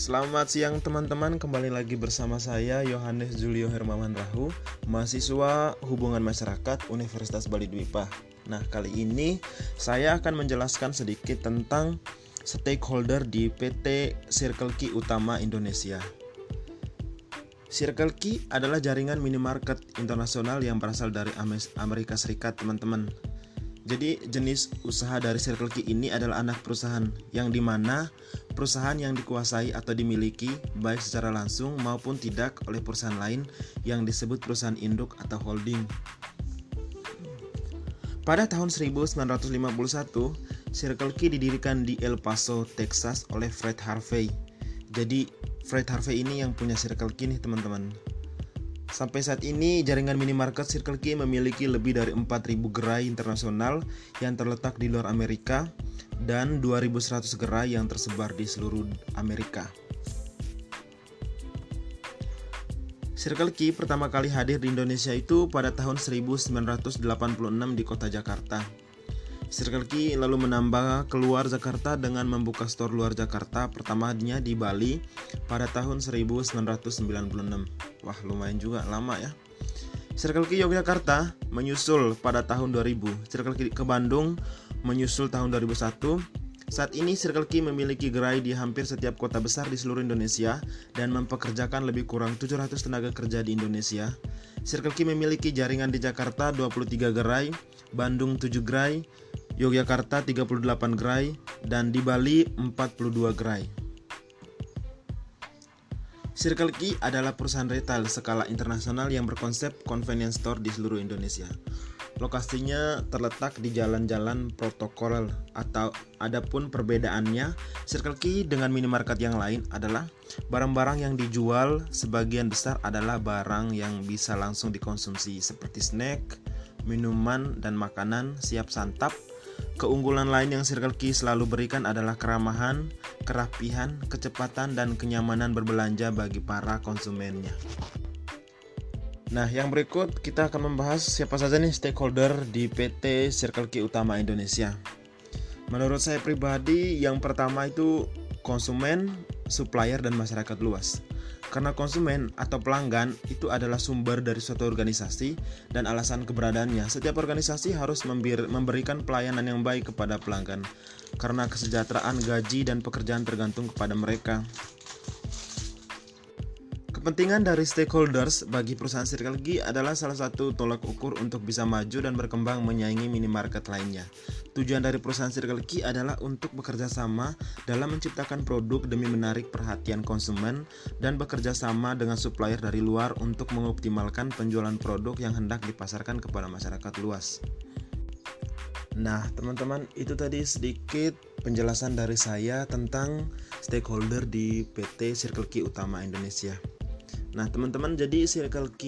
Selamat siang teman-teman, kembali lagi bersama saya Yohanes Julio Hermawan Rahu, mahasiswa Hubungan Masyarakat Universitas Bali Dwipa. Nah, kali ini saya akan menjelaskan sedikit tentang stakeholder di PT Circle K Utama Indonesia. Circle K adalah jaringan minimarket internasional yang berasal dari Amerika Serikat, teman-teman. Jadi jenis usaha dari Circle K ini adalah anak perusahaan yang di mana perusahaan yang dikuasai atau dimiliki baik secara langsung maupun tidak oleh perusahaan lain yang disebut perusahaan induk atau holding. Pada tahun 1951, Circle K didirikan di El Paso, Texas oleh Fred Harvey. Jadi Fred Harvey ini yang punya Circle K nih teman-teman. Sampai saat ini, jaringan minimarket Circle K memiliki lebih dari 4.000 gerai internasional yang terletak di luar Amerika dan 2.100 gerai yang tersebar di seluruh Amerika. Circle K pertama kali hadir di Indonesia itu pada tahun 1986 di kota Jakarta. Circle K lalu menambah keluar Jakarta dengan membuka store luar Jakarta pertamanya di Bali pada tahun 1996. Wah, lumayan juga lama ya. Circle K Yogyakarta menyusul pada tahun 2000. Circle K ke Bandung menyusul tahun 2001. Saat ini Circle K memiliki gerai di hampir setiap kota besar di seluruh Indonesia dan mempekerjakan lebih kurang 700 tenaga kerja di Indonesia. Circle K memiliki jaringan di Jakarta 23 gerai, Bandung 7 gerai, Yogyakarta 38 gerai, dan di Bali 42 gerai. Circle K adalah perusahaan retail skala internasional yang berkonsep convenience store di seluruh Indonesia. Lokasinya terletak di jalan-jalan protokol atau adapun perbedaannya Circle K dengan minimarket yang lain adalah barang-barang yang dijual sebagian besar adalah barang yang bisa langsung dikonsumsi seperti snack, minuman dan makanan siap santap Keunggulan lain yang Circle K selalu berikan adalah keramahan, kerapihan, kecepatan, dan kenyamanan berbelanja bagi para konsumennya. Nah, yang berikut kita akan membahas siapa saja nih stakeholder di PT Circle K Utama Indonesia. Menurut saya pribadi, yang pertama itu konsumen, supplier, dan masyarakat luas. Karena konsumen atau pelanggan itu adalah sumber dari suatu organisasi dan alasan keberadaannya. Setiap organisasi harus memberikan pelayanan yang baik kepada pelanggan karena kesejahteraan gaji dan pekerjaan tergantung kepada mereka. Kepentingan dari stakeholders bagi perusahaan Circle G adalah salah satu tolak ukur untuk bisa maju dan berkembang menyaingi minimarket lainnya. Tujuan dari perusahaan Circle K adalah untuk bekerja sama dalam menciptakan produk demi menarik perhatian konsumen dan bekerja sama dengan supplier dari luar untuk mengoptimalkan penjualan produk yang hendak dipasarkan kepada masyarakat luas. Nah, teman-teman, itu tadi sedikit penjelasan dari saya tentang stakeholder di PT Circle K Utama Indonesia. Nah, teman-teman, jadi Circle K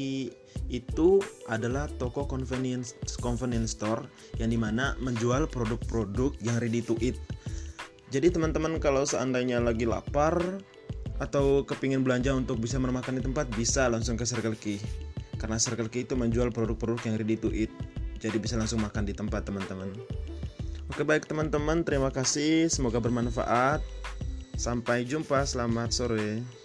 itu adalah toko convenience convenience store yang di mana menjual produk-produk yang ready to eat. Jadi teman-teman kalau seandainya lagi lapar atau kepingin belanja untuk bisa makan di tempat bisa langsung ke Circle K karena Circle K itu menjual produk-produk yang ready to eat. Jadi bisa langsung makan di tempat teman-teman. Oke baik teman-teman, terima kasih. Semoga bermanfaat. Sampai jumpa. Selamat sore.